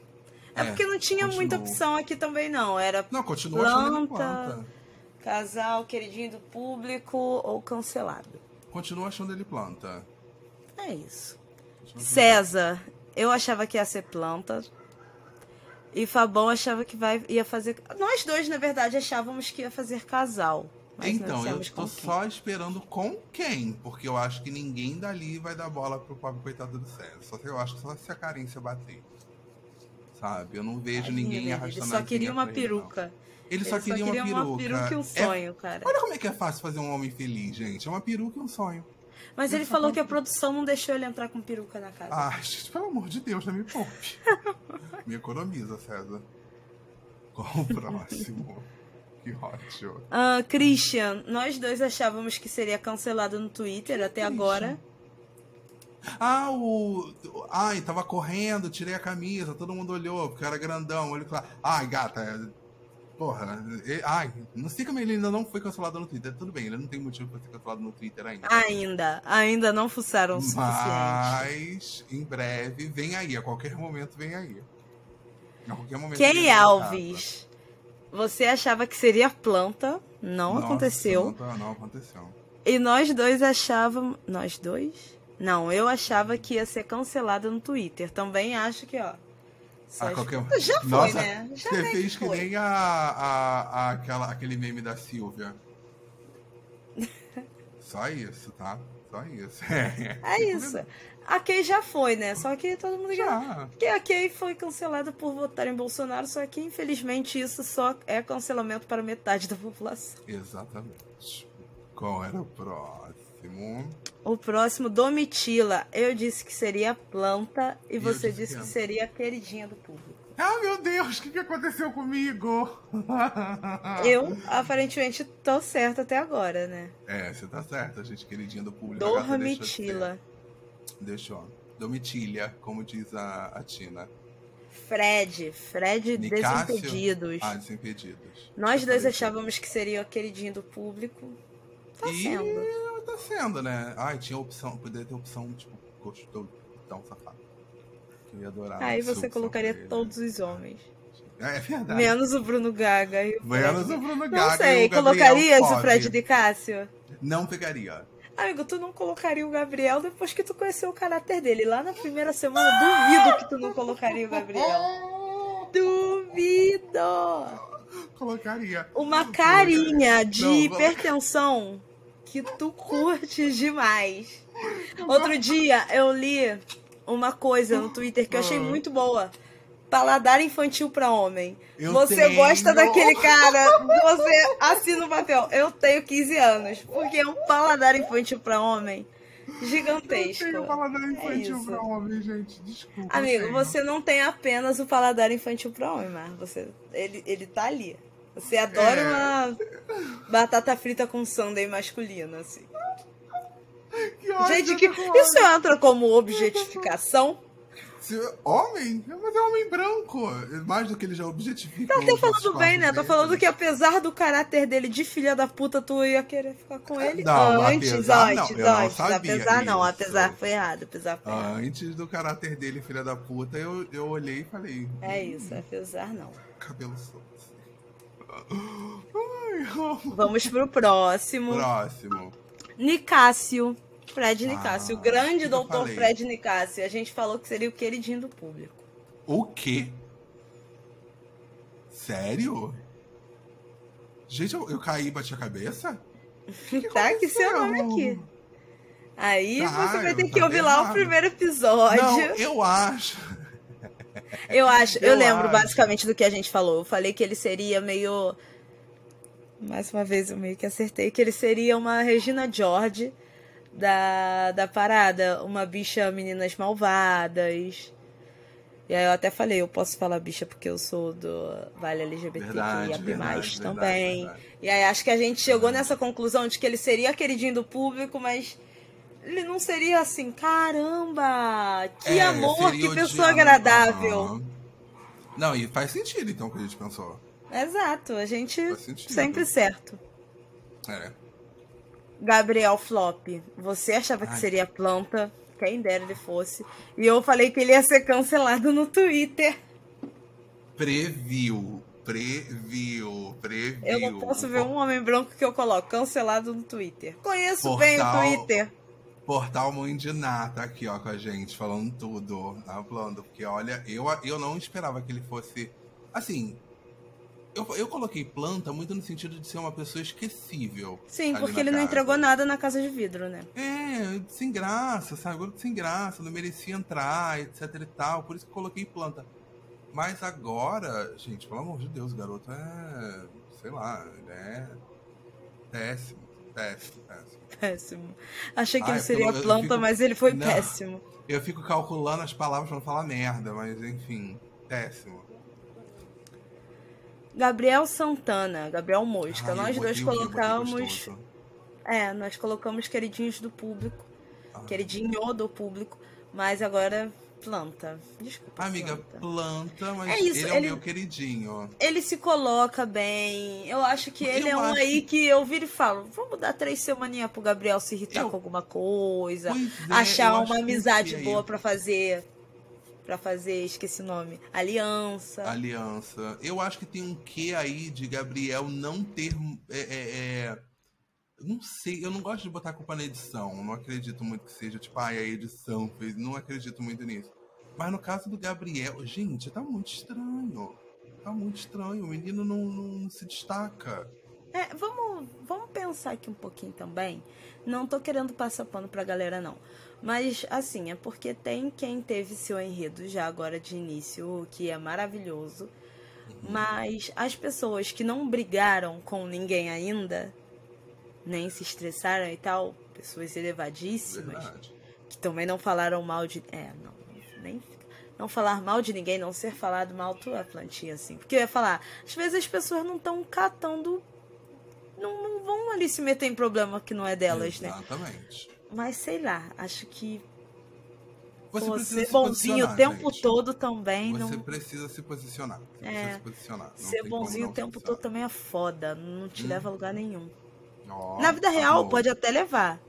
É, É, porque não tinha muita opção aqui também, não. Era Não, continua Planta. planta. casal, queridinho do público ou cancelado. Continua achando ele planta. É isso. César, eu achava que ia ser planta. E Fabão achava que vai, ia fazer. Nós dois, na verdade, achávamos que ia fazer casal. Então, eu tô quem. só esperando com quem, porque eu acho que ninguém dali vai dar bola pro pobre coitado do César. Só eu acho que só se a carência bater. Sabe? Eu não vejo Tadinho ninguém dele, arrastando Ele só queria uma ele, não. peruca. Ele só queria, uma peruca. e um É- sonho, cara. Olha como é que é fácil fazer um homem feliz, gente. É uma peruca e um sonho. Mas ele falou que a produção não deixou ele entrar com peruca na casa. Ah, gente, pelo amor de Deus, não me poupe. me economiza, César. Qual o próximo? que ótimo. Ah, Christian, nós dois achávamos que seria cancelado no Twitter até agora. Ah, o. Ai, tava correndo, tirei a camisa, todo mundo olhou, porque era grandão. Olho claro. Ai, gata. é- Porra. e- Ai, não sei como ele ainda não foi cancelado no Twitter. Tudo bem, ele não tem motivo pra ser cancelado no Twitter ainda. Ainda, ainda não fuçaram o suficiente. Mas em breve, vem aí, a qualquer momento vem aí. A qualquer momento. Aí na Alves, você achava que seria planta, não Nossa, aconteceu. Não, tá- não aconteceu. E nós dois achávamos. Nós dois? Não, eu achava que ia ser cancelado no Twitter. Também acho que, ó. Ah, qualquer... Já foi, Nossa, né? Já você que fez que foi. nem a, a, a- aquela, aquele meme da Silvia. Só isso, tá? Só isso. É isso. A Kay já foi, né? Só que todo mundo. Já. Porque a Kay foi cancelada por votar em Bolsonaro, só que infelizmente isso só é cancelamento para metade da população. Exatamente. Qual era o próximo? O próximo, Domitila. Eu disse que seria planta e eu você disse disse que seria queridinha do público. Ah, meu Deus, o que, que aconteceu comigo? Eu, aparentemente, tô certa até agora, né? É, você tá certa, gente queridinha do público. A gata deixou de ser. Domitila. Deixou. Domitilha, como diz a, a Tina. Fred. Fred Nicásio? Desimpedidos. Ah, Desimpedidos. Nós Eu dois achávamos que seria o queridinho do público. Tá e sendo. Tá sendo, né? Ai, tinha opção, poderia ter opção, tipo, gostoso, tão safado. Que eu ia adorar. Aí você colocaria pra ele. todos os homens. É, é verdade. Menos o Bruno Gaga. E o Menos o Bruno Gaga. Não e sei, o Gabriel colocarias o. Fred de Cássio? Não pegaria. Amigo, tu não colocaria o Gabriel depois que tu conheceu o caráter dele. Lá na primeira semana, duvido que tu não colocaria o Gabriel. Duvido! Colocaria. Uma carinha de Não, hipertensão que tu curtes demais. Outro dia eu li uma coisa no Twitter que eu achei muito boa. Paladar infantil pra homem. Eu você tenho. gosta daquele cara, você assina o papel. Eu tenho 15 anos, porque é um paladar infantil pra homem gigantesco. Eu tenho paladar É infantil isso. pra homem, gente. Desculpa. Amigo, você não tem apenas o paladar infantil pra homem, mas você, ele, ele tá ali. Você adora É. uma batata frita com sundae masculino, assim. Que ódio, Gente, que tô isso entra como objetificação? Se- Homem? Mas é homem branco. Mais do que ele já objetifica. Tá até falando bem, né? Tá falando héteros. que apesar do caráter dele de filha da puta, tu ia querer ficar com ele? Não, antes, apesar não, antes, eu não antes. sabia apesar não, disso. apesar foi errado, apesar foi errado. Antes do caráter dele, filha da puta, eu, eu olhei e falei. É isso, apesar não. Cabelo solto. Vamos pro próximo. Próximo. Nicásio. Fred Nicásio. Ah, o grande doutor? Fred Nicásio. A gente falou que seria o queridinho do público. O quê? Sério? Gente, eu, eu caí e bati a cabeça? Que que tá aqui seu nome aqui. Aí Tá, você vai ter que tava ouvir lá o primeiro episódio. Não, eu acho. Eu acho, eu, Eu lembro acho. basicamente do que a gente falou. Eu falei que ele seria meio. Mais uma vez eu meio que acertei que ele seria uma Regina George da, da parada. Uma bicha meninas malvadas. E aí eu até falei, eu posso falar bicha porque eu sou do Vale LGBTQIA+, Verdade, verdade, também. verdade, E aí acho que a gente chegou nessa conclusão de que ele seria queridinho do público, mas ele não seria assim, caramba, que É, amor, que pessoa agradável. Não, e faz sentido então o que a gente pensou. Exato, a gente sempre certo. É. Gabriel Flop, você achava que Ai. seria planta, quem dera ele fosse. E eu falei que ele ia ser cancelado no Twitter. Previu. Previu. Previu. Eu não posso ver um homem branco que eu coloco cancelado no Twitter. Conheço bem o Portal. Twitter. Portal Mundiná tá aqui, ó, com a gente, falando tudo, tá falando. Porque, olha, eu, eu não esperava que ele fosse. Assim, eu, eu coloquei planta muito no sentido de ser uma pessoa esquecível. Sim, porque ele não casa. entregou nada na casa de vidro, né? É, sem graça, sabe? Garoto sem graça, não merecia entrar, etc e tal. Por isso que eu coloquei planta. Mas agora, gente, pelo amor de Deus, o garoto é. Sei lá, ele é. Péssimo, péssimo, péssimo. Péssimo. Achei que Ai, ele seria eu planta, fico- mas ele foi Não. péssimo. Eu fico calculando as palavras pra não falar merda, mas enfim, péssimo. Gabriel Santana, Gabriel Mosca. Ai, Nós dois colocamos. É, nós colocamos queridinhos do público. Ah. Queridinho do público. Mas agora, planta. Desculpa. Amiga, planta. planta, mas É isso, ele é o ele- meu queridinho. Ele se coloca bem. Eu acho que ele Eu é um acho aí que eu viro e falo: vamos dar três semaninhas pro Gabriel se irritar Eu- com alguma coisa. É, achar uma amizade é boa pra fazer. Pra fazer, esqueci o nome. Aliança. Aliança. Eu acho que tem um quê aí de Gabriel não ter. É, é, é, não sei, eu não gosto de botar a culpa na edição. Não acredito muito que seja, tipo, ai, a edição fez. Não acredito muito nisso. Mas no caso do Gabriel, gente, tá muito estranho. Tá muito estranho. O menino não, não se destaca. É, vamos, vamos pensar aqui um pouquinho também. Não tô querendo passar pano pra galera, não. Mas, assim, é porque tem quem teve seu enredo já agora de início, o que é maravilhoso. Mas as pessoas que não brigaram com ninguém ainda, nem se estressaram e tal, pessoas elevadíssimas, Verdade. que também não falaram mal de. É, não, nem. Não falar mal de ninguém, não ser falado mal, tu é plantinha assim. Porque eu ia falar, às vezes as pessoas não estão catando. Não, não vão ali se meter em problema que não é delas, né? Exatamente. Mas sei lá, acho que Você pô, ser se bonzinho o tempo gente. todo também. Você não... precisa se posicionar. Você É. precisa se posicionar. Não Ser bonzinho o tempo todo também é foda. Não te Hum. leva a lugar nenhum. Na vida real, bom. pode até levar.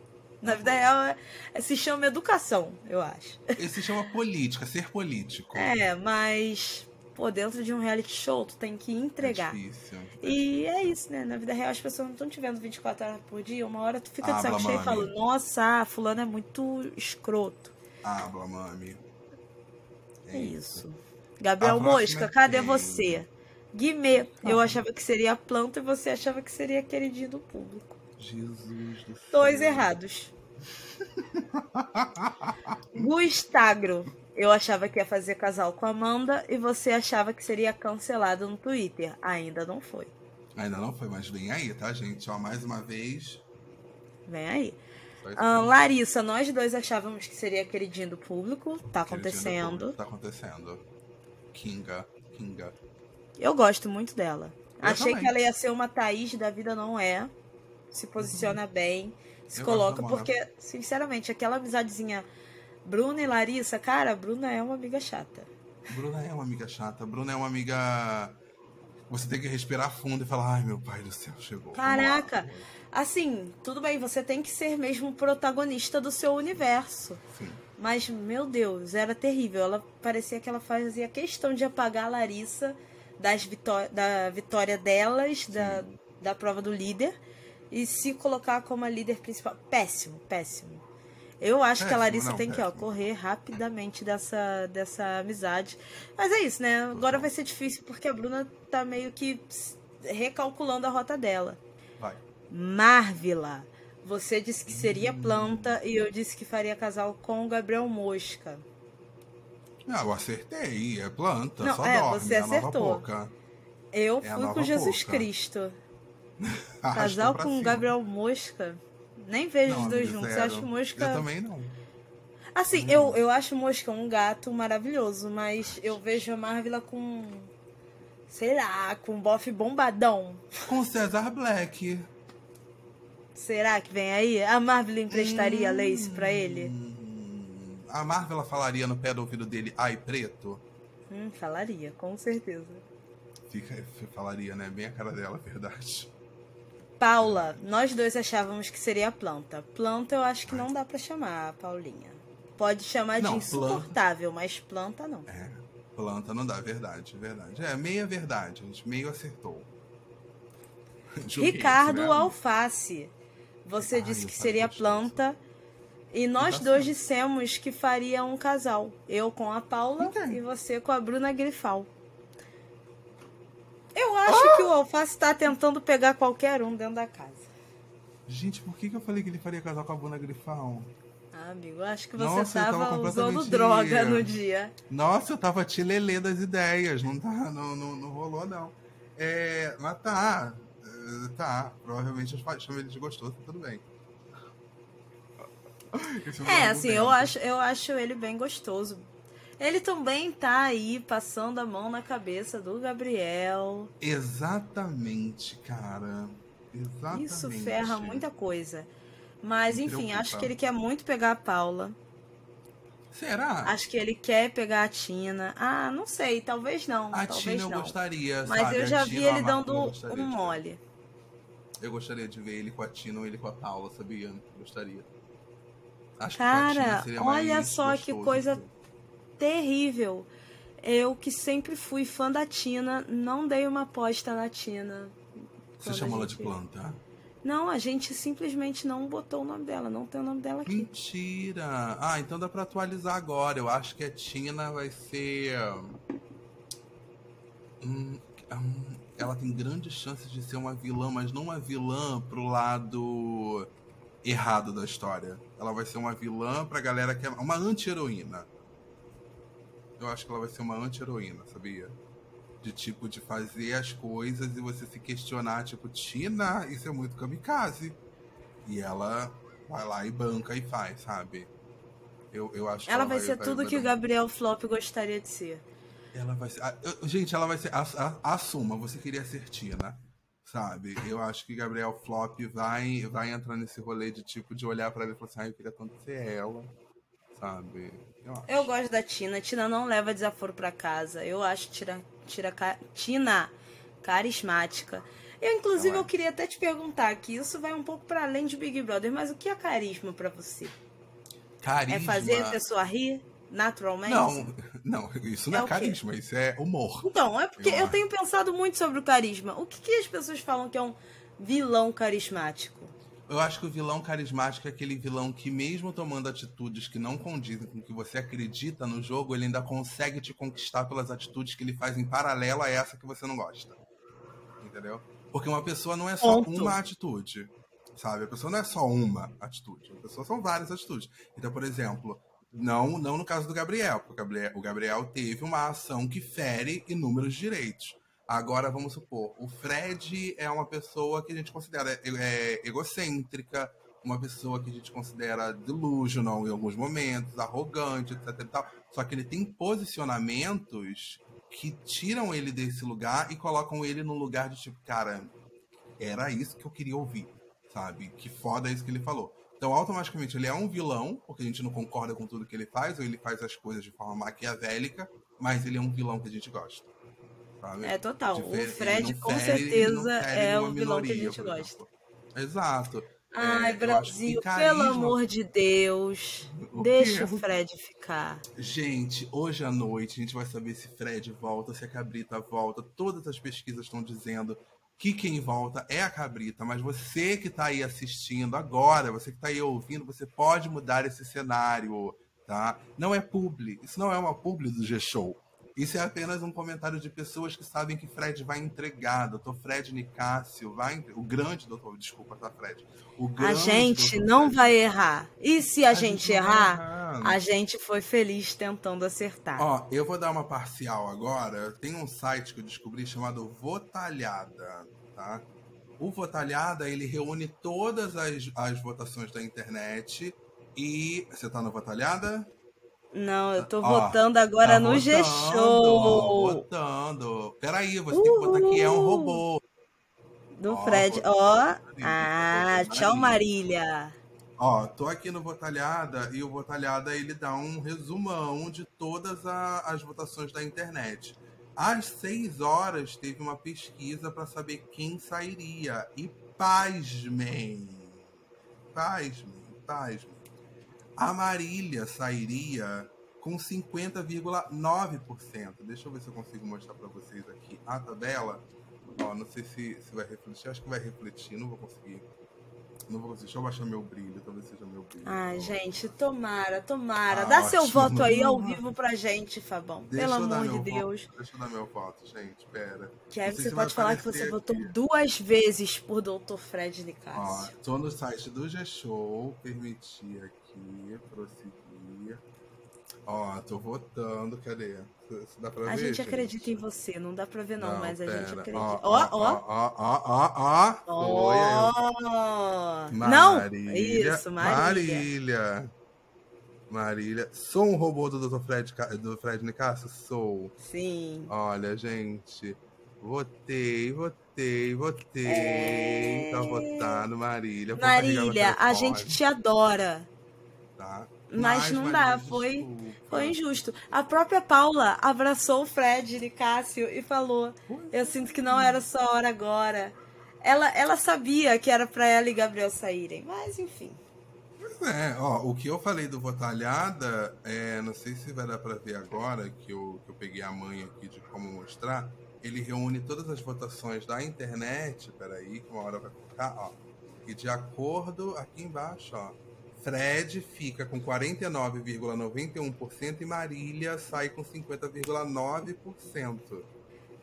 Na vida real, é- é- se chama educação, eu acho. Esse se chama política, ser político. É, mas, pô, dentro de um reality show, tu tem que entregar. É difícil. E é isso, né? Na vida real as pessoas não estão te vendo 24 horas por dia. Uma hora tu fica de saco cheio e fala, nossa, ah, fulano é muito escroto. Habla, mami. É isso. Gabriel A próxima Mosca, é cadê quem? você? Guimê, eu Ah. achava que seria planta e você achava que seria queridinho do público. Jesus do céu. Dois errados. Gustagro, eu achava que ia fazer casal com a Amanda e você achava que seria cancelado no Twitter. Ainda não foi. Ainda não foi, mas vem aí, tá, gente? Ó, mais uma vez. Vem aí. Ah. Larissa, nós dois achávamos que seria queridinho do público. Tá acontecendo. público, Tá acontecendo. Kinga. Kinga. Eu gosto muito dela. Eu Achei também. que ela ia ser uma Thaís da vida, não é. Se posiciona bem, se Eu coloca, porque, sinceramente, aquela amizadezinha Bruna e Larissa, cara, Bruna é uma amiga chata. Bruna é uma amiga chata. Bruna é uma amiga. Você tem que respirar fundo e falar, ai meu pai do céu, chegou. Vamos lá." Caraca! Assim, tudo bem, você tem que ser mesmo protagonista do seu universo. Sim. Mas, meu Deus, era terrível. Ela parecia que ela fazia questão de apagar a Larissa das vitó da vitória delas, da, da prova do líder, e se colocar como a líder principal. Péssimo, péssimo. Eu acho que a Péssimo, Larissa não, tem que ó, péssimo. correr rapidamente dessa, dessa amizade. Mas é isso, né? Agora vai ser difícil porque a Bruna tá meio que recalculando a rota dela. Vai. Marvila, você disse que seria Hum. planta e eu disse que faria casal com o Gabriel Mosca. Ah, eu acertei. É planta. Não, só é, dorme. você é acertou. Eu É fui com Jesus Pouca. Cristo. Casal com cima. Gabriel Mosca. Nem vejo Não, os dois juntos. Eu acho Mosca. Eu também não. Assim, eu, eu acho Mosca um gato maravilhoso, mas eu vejo a Marvila com. Sei lá, com um bofe bombadão. Com César Black. Será que vem aí? A Marvila emprestaria a Lace pra ele? A Marvel falaria no pé do ouvido dele, ai preto. Hum, falaria, com certeza. Fica, falaria, né? Bem a cara dela, verdade. Paula, nós dois achávamos que seria planta. Planta eu acho que não dá para chamar, Paulinha. Pode chamar não, de insuportável, planta... mas planta não. É, planta não dá, verdade, verdade. É, meia verdade, a gente meio acertou. Ricardo né? Alface. Você Ai, disse que seria planta. E nós tá dois dissemos que faria um casal. Eu com a Paula e você com a Bruna Grifal. Eu acho oh! que o Alface tá tentando pegar qualquer um dentro da casa. Gente, por que, que eu falei que ele faria casal com a Bruna Grifal? Ah, amigo, acho que você Nossa, tava, tava usando droga no dia. Nossa, eu tava tilelê das ideias. Não, tá, não, não, não rolou, não. É, mas tá. Tá. Provavelmente chamo ele de gostoso, tudo bem. É, assim, eu acho, eu acho ele bem gostoso. Ele também tá aí passando a mão na cabeça do Gabriel. Exatamente, cara. Exatamente. Isso ferra muita coisa. Mas, Me enfim, preocupa. acho que ele quer muito pegar a Paula. Será? Acho que ele quer pegar a Tina. Ah, não sei, talvez não. A talvez Tina eu não. gostaria. Mas sabe? eu já vi ele dando um mole. Eu gostaria de ver ele com a Tina ou ele com a Paula, sabia? Gostaria. Acho Cara, olha só que coisa terrível. Eu que sempre fui fã da Tina, não dei uma aposta na Tina. Você chamou ela de planta? Não, a gente simplesmente não botou o nome dela, não tem o nome dela aqui. Mentira! Ah, então dá pra atualizar agora. Eu acho que a Tina vai ser. Hum, hum, ela tem grandes chances de ser uma vilã, mas não uma vilã pro lado errado da história. Ela vai ser uma vilã pra galera que é uma anti-heroína. Eu acho que ela vai ser uma anti-heroína, sabia? De tipo, de fazer as coisas e você se questionar, tipo, Tina, isso é muito kamikaze. E ela vai lá e banca e faz, sabe? Eu, eu acho ela, ela vai, ser vai, tudo vai, que o Gabriel Flop gostaria de ser. Ela vai ser. Gente, ela vai ser. Assuma, você queria ser Tina sabe? Eu acho que Gabriel Flop vai, vai entrar nesse rolê de tipo de olhar para ela e falar assim, ah, eu queria tanto ser ela, sabe? Eu, eu gosto da Tina. Tina não leva desaforo para casa. Eu acho tira, tira, Tina carismática. Eu, inclusive, eu queria até te perguntar que isso vai um pouco para além de Big Brother, mas o que é carisma para você? Carisma. É fazer a pessoa rir? Naturalmente? Não, não, isso não é, é carisma, isso é humor. Então, é porque eu, eu tenho pensado muito sobre o carisma. O que, que as pessoas falam que é um vilão carismático? Eu acho que o vilão carismático é aquele vilão que, mesmo tomando atitudes que não condizem com o que você acredita no jogo, ele ainda consegue te conquistar pelas atitudes que ele faz em paralelo a essa que você não gosta. Entendeu? Porque uma pessoa não é só Ponto. uma atitude. Sabe? A pessoa não é só uma atitude. A pessoa são várias atitudes. Então, por exemplo, não, não no caso do Gabriel, porque o Gabriel, o Gabriel teve uma ação que fere inúmeros direitos. Agora, vamos supor, o Fred é uma pessoa que a gente considera é, é, egocêntrica, uma pessoa que a gente considera delusional em alguns momentos, arrogante, etc. E tal. Só que ele tem posicionamentos que tiram ele desse lugar e colocam ele num lugar de tipo, cara, era isso que eu queria ouvir, sabe? Que foda isso que ele falou. Então, automaticamente, ele é um vilão, porque a gente não concorda com tudo que ele faz, ou ele faz as coisas de forma maquiavélica, mas ele é um vilão que a gente gosta. Sabe? É total. o Fred, com certeza, é o vilão que a gente gosta. Exato. Ai, é, Brasil, carisma... pelo amor de Deus. O deixa quê? o Fred ficar. Gente, hoje à noite a gente vai saber se Fred volta, se a Cabrita volta. Todas as pesquisas estão dizendo que quem volta é a cabrita, mas você que está aí assistindo agora, você que está aí ouvindo, você pode mudar esse cenário, tá? Não é publi, isso não é uma publi do G-Show. Isso é apenas um comentário de pessoas que sabem que Fred vai entregar. Doutor Fred Nicásio vai. O grande doutor, desculpa, tá, Fred? O a gente não Fred. vai errar. E se a, a gente, gente errar, errar, a gente foi feliz tentando acertar. Ó, eu vou dar uma parcial agora. Tem um site que eu descobri chamado Votalhada, tá? O Votalhada, ele reúne todas as, as votações da internet e. Você tá no Votalhada? Não, eu tô Ó, votando agora tá no G-Show. Votando. Peraí, você tem que botar que é um robô. Do Ó, Fred. Ó. Ah, tchau, Marília. Ó, tô aqui no Votalhada e o Votalhada ele dá um resumão de todas a, as votações da internet. Às 6 horas teve uma pesquisa para saber quem sairia. E pasmem, pasmem, pasmem. A Marília sairia com 50,9%. Deixa eu ver se eu consigo mostrar para vocês aqui a tabela. Ó, não sei se, se vai refletir, acho que vai refletir, não vou conseguir. Não vou conseguir. Deixa eu baixar meu brilho, talvez seja meu brilho. Ai, gente, tomara, tomara. Ah, Dá ótimo. seu voto aí ao vivo pra gente, Fabão. Deixa Pelo amor de Deus. Voto. Deixa eu dar meu voto, gente. Pera. Que aí você pode falar que você aqui. votou duas vezes por Dr. Fred Nicásio. Ó, tô no site do G-Show, permitir aqui, prosseguir. Ó, tô votando, cadê? Dá pra a ver, gente acredita em você, não dá pra ver não, não mas pera. a gente acredita. Ó, ó, ó, ó, ó, ó. Não, isso, Marília. Marília. Marília. Sou um robô do Dr. Fred, do Fred Nicasso? Sou. Sim. Olha, gente, votei, votei, votei. É... Tá votando, Marília. Marília, a gente te adora. Tá. Mas, não dá, foi, foi injusto. A própria Paula abraçou o Fred de Cássio e falou: Eu sinto que não era só hora agora. Ela, ela sabia que era para ela e Gabriel saírem, mas enfim. É, ó, o que eu falei do Votalhada, é, não sei se vai dar para ver agora, que eu, que eu peguei a mãe aqui de como mostrar. Ele reúne todas as votações da internet, peraí, que uma hora vai colocar, ó. E de acordo, aqui embaixo, ó, Fred fica com 49,91% e Marília sai com 50,9%.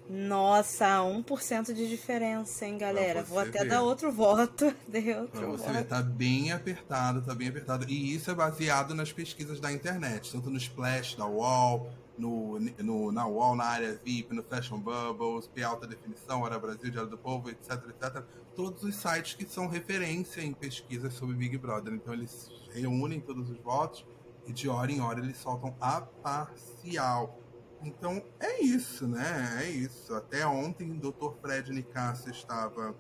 Nossa, 1% de diferença, hein, galera? Vou até ver. dar outro voto. Outro pra você voto. ver, tá bem apertado, tá bem apertado. E isso é baseado nas pesquisas da internet, tanto no Splash, da UOL, no, no, na UOL, na área VIP, no Fashion Bubbles, P Alta Definição, Hora Brasil, Diário do Povo, etc, etc. Todos os sites que são referência em pesquisas sobre Big Brother. Então eles reúnem todos os votos e de hora em hora eles soltam a parcial. Então é isso, né? É isso. Até ontem o Dr. Fred Nicasso estava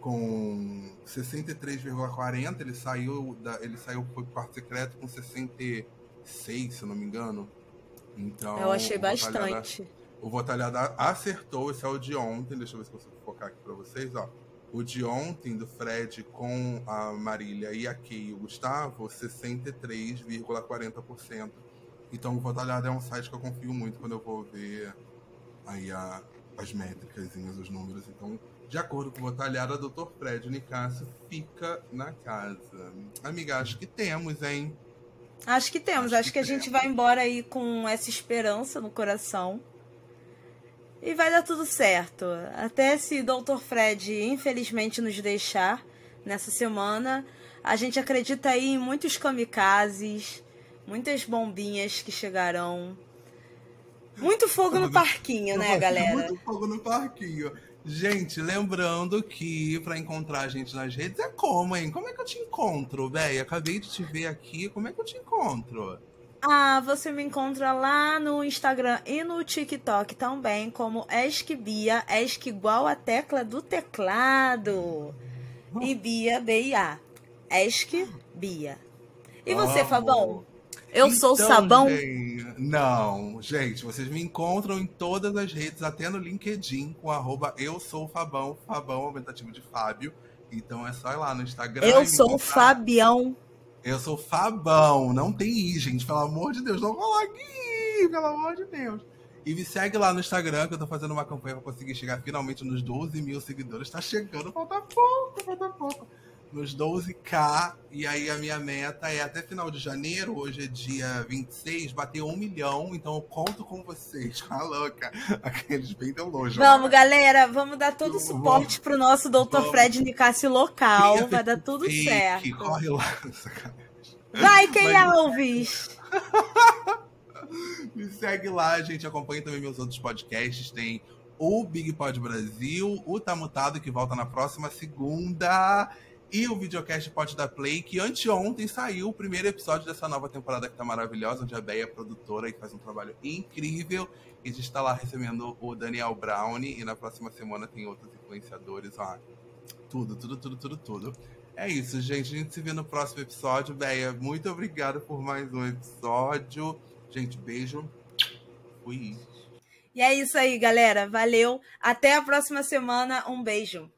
com 63,40, ele saiu da, ele saiu foi quarto secreto com 66, se eu não me engano. Então, eu achei bastante. O Votalhada acertou, esse é o de ontem, deixa eu ver se eu consigo focar aqui para vocês, ó. O de ontem, do Fred com a Marília e a Kay e o Gustavo, 63,40%. Então, o Votalhada é um site que eu confio muito quando eu vou ver aí a, as métricas, os números. Então, de acordo com o Votalhada, Dr. Fred Nicásio fica na casa. Amiga, acho que temos, hein? Acho que temos. Acho, Acho que, que, a gente vai embora aí com essa esperança no coração. E vai dar tudo certo. Até se Dr. Fred, infelizmente, nos deixar nessa semana, a gente acredita aí em muitos kamikazes, muitas bombinhas que chegarão. Muito fogo no parquinho, né, galera? Muito fogo no parquinho. Gente, lembrando que para encontrar a gente nas redes é como, hein? Como é que eu te encontro, velho? Acabei de te ver aqui, como é que eu te encontro? Ah, você me encontra lá no Instagram e no TikTok também, como Esquibia, Esque igual a tecla do teclado. E Bia, B-I-A. Esque Bia. E você, Fabão? Eu então, sou sabão? Gente, não, gente, vocês me encontram em todas as redes, até no LinkedIn, com arroba eu sou Fabão, Fabão aumentativo de Fábio. Então é só ir lá no Instagram. Eu sou o Fabião. Eu sou Fabão, não tem I, gente, pelo amor de Deus, não coloque I, pelo amor de Deus. E me segue lá no Instagram, que eu tô fazendo uma campanha pra conseguir chegar finalmente nos 12 mil seguidores. Tá chegando, falta pouco, falta pouco nos 12k. E aí a minha meta é até final de janeiro, hoje é dia 26, bater um milhão. Então eu conto com vocês. A louca. Aqueles bem tão longe. Vamos, galera, vamos dar todo o suporte pro nosso Dr. Fred Nicásio local. Vai dar tudo fake, certo. Corre lá, Vai, Key Mas... Alves! Me segue lá, gente. Acompanhe também meus outros podcasts. Tem o Big Pod Brasil, o Tá Mutado, que volta na próxima segunda. E o videocast Pode Dar Play, que anteontem saiu o primeiro episódio dessa nova temporada que tá maravilhosa, onde a Béia é produtora e faz um trabalho incrível. E a gente está lá recebendo o Daniel Brown e na próxima semana tem outros influenciadores. Ó, tudo, tudo, tudo, tudo, tudo. É isso, gente. A gente se vê no próximo episódio. Béia, muito obrigado por mais um episódio. Gente, beijo. Fui. E é isso aí, galera. Valeu. Até a próxima semana. Um beijo.